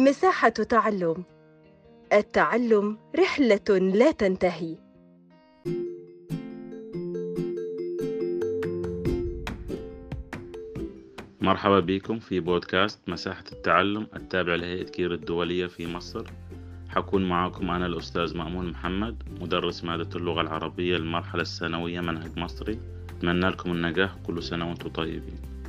مساحة تعلم. التعلم رحلة لا تنتهي. مرحبا بكم في بودكاست مساحة التعلم التابع لهيئة كير الدولية في مصر. حكون معكم أنا الأستاذ مأمون محمد مدرس مادة اللغة العربية للمرحلة الثانوية منهج مصري. أتمنى لكم النجاح كل سنة وأنتم طيبين.